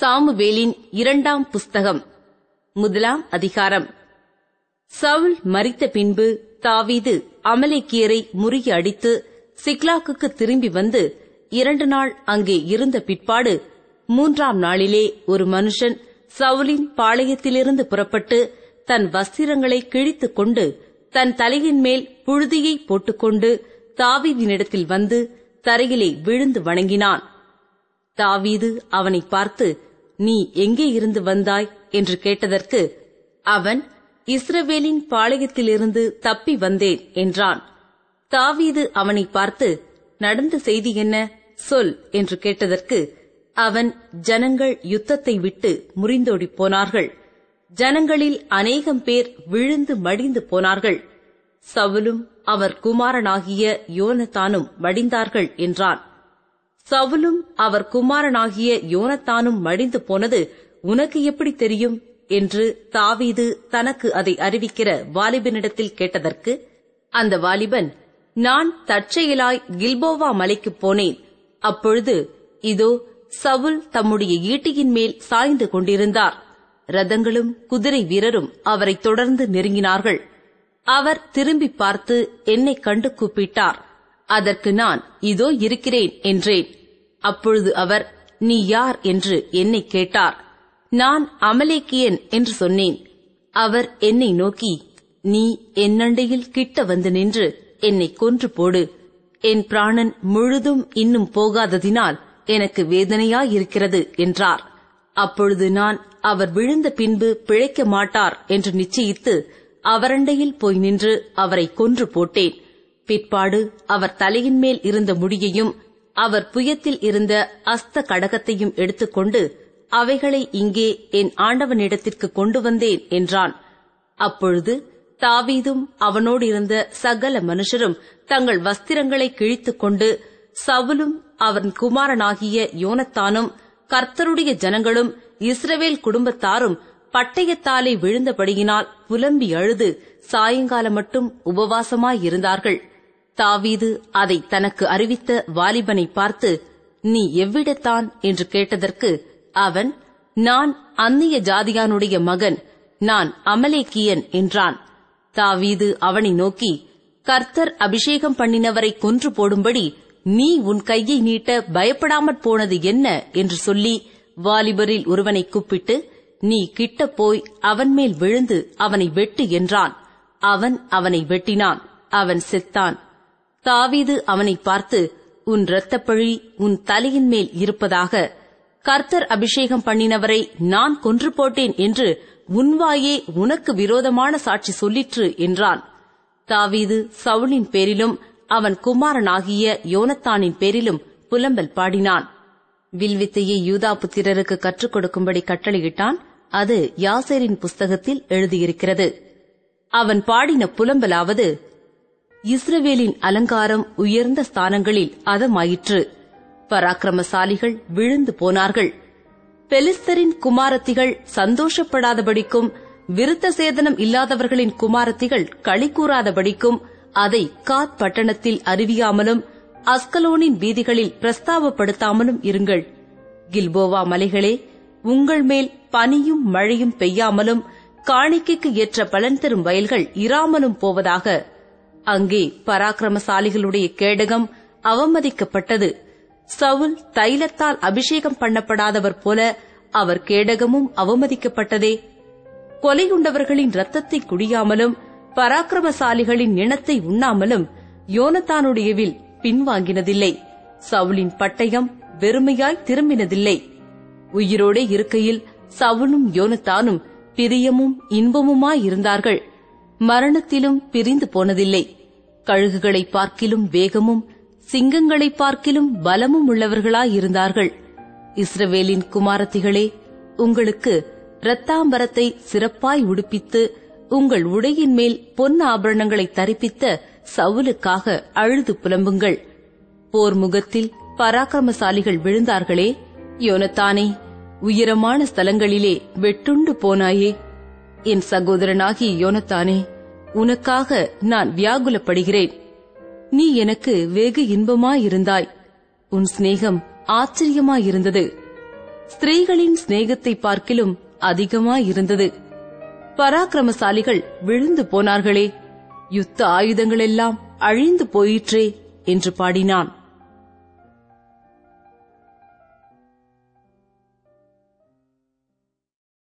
சாமுவேலின் இரண்டாம் புஸ்தகம் முதலாம் அதிகாரம். சவுல் மறித்த பின்பு தாவீது அமலேக்கியரை முறியடித்து சிக்லாக்குக்கு திரும்பி வந்து இரண்டு நாள் அங்கே இருந்த பிற்பாடு மூன்றாம் நாளிலே ஒரு மனுஷன் சவுலின் பாளையத்திலிருந்து புறப்பட்டு தன் வஸ்திரங்களை கிழித்துக் கொண்டு தன் தலையின் மேல் புழுதியை போட்டுக்கொண்டு தாவீதினிடத்தில் வந்து தரையிலே விழுந்து வணங்கினான். தாவீது அவனை பார்த்து நீ எங்கே இருந்து வந்தாய்? என்று கேட்டதற்கு அவன் இஸ்ரவேலின் பாளையத்திலிருந்து தப்பி வந்தேன் என்றான். தாவீது அவனை பார்த்து நடந்த செய்தி என்ன? சொல் என்று கேட்டதற்கு அவன் ஜனங்கள் யுத்தத்தை விட்டு முறிந்தோடிப் போனார்கள். ஜனங்களில் அநேகம் பேர் விழுந்து மடிந்து போனார்கள். சவுலும் அவர் குமாரனாகிய யோனத்தானும் மடிந்தார்கள் என்றான். சவுலும் அவர் குமாரனாகிய யோனத்தானும் மடிந்து போனது உனக்கு எப்படி தெரியும்? என்று தாவீது தனக்கு அதை அறிவிக்கிற வாலிபனிடத்தில் கேட்டதற்கு அந்த வாலிபன் நான் தற்செயலாய் கில்போவா மலைக்குப் போனேன். அப்பொழுது இதோ சவுல் தம்முடைய ஈட்டியின் மேல் சாய்ந்து கொண்டிருந்தார். ரதங்களும் குதிரை வீரரும் அவரை தொடர்ந்து நெருங்கினார்கள். அவர் திரும்பி பார்த்து என்னை கண்டு கூப்பிட்டார். அதற்கு நான் இதோ இருக்கிறேன் என்றேன். அப்பொழுது அவர் நீ யார்? என்று என்னை கேட்டார். நான் அமலேக்கியன் என்று சொன்னேன். அவர் என்னை நோக்கி நீ என்னண்டையில் கிட்ட வந்து நின்று என்னை கொன்று போடு. என் பிராணன் முழுதும் இன்னும் போகாததினால் எனக்கு வேதனையாயிருக்கிறது என்றார். அப்பொழுது நான் அவர் விழுந்த பின்பு பிழைக்க மாட்டார் என்று நிச்சயித்து அவரண்டையில் போய் நின்று அவரை கொன்று போட்டேன். பிற்பாடு அவர் தலையின் மேல் இருந்த முடியையும் அவர் புயத்தில் இருந்த அஸ்த கடகத்தையும் எடுத்துக்கொண்டு அவைகளை இங்கே என் ஆண்டவனிடத்திற்கு கொண்டு வந்தேன் என்றான். அப்பொழுது தாவீதும் அவனோடு இருந்த சகல மனுஷரும் தங்கள் வஸ்திரங்களை கிழித்துக் கொண்டு சவுலும் அவன் குமாரனாகிய யோனத்தானும் கர்த்தருடைய ஜனங்களும் இஸ்ரவேல் குடும்பத்தாரும் பட்டயத்தாலே விழுந்தபடியினால் புலம்பி அழுது சாயங்காலம் மட்டும் உபவாசமாயிருந்தார்கள். தாவீது அதை தனக்கு அறிவித்த வாலிபனை பார்த்து நீ எவ்விடத்தான்? என்று கேட்டதற்கு அவன் நான் அந்நிய ஜாதியானுடைய மகன் நான் அமலேக்கியன் என்றான். தாவீது அவனை நோக்கி கர்த்தர் அபிஷேகம் பண்ணினவரை கொன்று போடும்படி நீ உன் கையை நீட்ட பயப்படாமற் போனது என்ன? என்று சொல்லி வாலிபரில் ஒருவனை கூப்பிட்டு நீ கிட்ட போய் அவன் மேல் விழுந்து அவனை வெட்டு என்றான். அவன் அவனை வெட்டினான். அவன் செத்தான். தாவீது அவனை பார்த்து உன் இரத்தப்பழி உன் தலையின் மேல் இருப்பதாக. கர்த்தர் அபிஷேகம் பண்ணினவரை நான் கொன்று போட்டேன் என்று உன்வாயே உனக்கு விரோதமான சாட்சி சொல்லிற்று என்றான். தாவீது சவுலின் பேரிலும் அவன் குமாரனாகிய யோனத்தானின் பேரிலும் புலம்பல் பாடினான். வில்வித்தையை யூதா புத்திரருக்கு கற்றுக் கொடுக்கும்படி கட்டளையிட்டான். அது யாசேரின் புஸ்தகத்தில் எழுதியிருக்கிறது. அவன் பாடின புலம்பலாவது இஸ்ரவேலின் அலங்காரம் உயர்ந்த ஸ்தானங்களில் அதமாயிற்று. பராக்கிரமசாலிகள் விழுந்து போனார்கள். பெலிஸ்தரின் குமாரத்திகள் சந்தோஷப்படாதபடிக்கும் விருத்த சேதனம் இல்லாதவர்களின் குமாரத்திகள் களி கூறாதபடிக்கும் அதை காத் பட்டணத்தில் அறிவியாமலும் அஸ்கலோனின் வீதிகளில் பிரஸ்தாபப்படுத்தாமலும் இருங்கள். கில்போவா மலைகளே உங்கள் மேல் பனியும் மழையும் பெய்யாமலும் காணிக்கைக்கு ஏற்ற பலன் தரும் வயல்கள் இராமலும் போவதாக அங்கே பராக்கிரமசாலிகளுடைய கேடகம் அவமதிக்கப்பட்டது. சவுல் தைலத்தால் அபிஷேகம் பண்ணப்படாதவர் போல அவர் கேடகமும் அவமதிக்கப்பட்டதே. கொலையுண்டவர்களின் ரத்தத்தை குடியாமலும் பராக்கிரமசாலிகளின் இனத்தை உண்ணாமலும் யோனத்தானுடையவில் பின்வாங்கினதில்லை. சவுலின் பட்டயம் வெறுமையாய் திரும்பினதில்லை. உயிரோடே இருக்கையில் சவுலும் யோனத்தானும் பிரியமும் இன்பமுமாயிருந்தார்கள் மரணத்திலும் பிரிந்து போனதில்லை. கழுகுகளை பார்க்கிலும் வேகமும் சிங்கங்களை பார்க்கிலும் பலமும் உள்ளவர்களாயிருந்தார்கள். இஸ்ரவேலின் குமாரத்திகளே உங்களுக்கு இரத்தாம்பரத்தை சிறப்பாய் உடுப்பித்து உங்கள் உடையின் மேல் பொன் ஆபரணங்களை தரிப்பித்த சவுலுக்காக அழுது புலம்புங்கள். போர் முகத்தில் பராக்கிரமசாலிகள் விழுந்தார்களே யோனத்தானே உயரமான ஸ்தலங்களிலே வெட்டுண்டு போனாயே. என் சகோதரனாகிய யோனத்தானே உனக்காக நான் வியாகுலப்படுகிறேன். நீ எனக்கு வெகு இன்பமாயிருந்தாய். உன் சிநேகம் ஆச்சரியமாயிருந்தது. ஸ்திரீகளின் சிநேகத்தை பார்க்கிலும் அதிகமாயிருந்தது. பராக்கிரமசாலிகள் விழுந்து போனார்களே. யுத்த ஆயுதங்களெல்லாம் அழிந்து போயிற்றே என்று பாடினான்.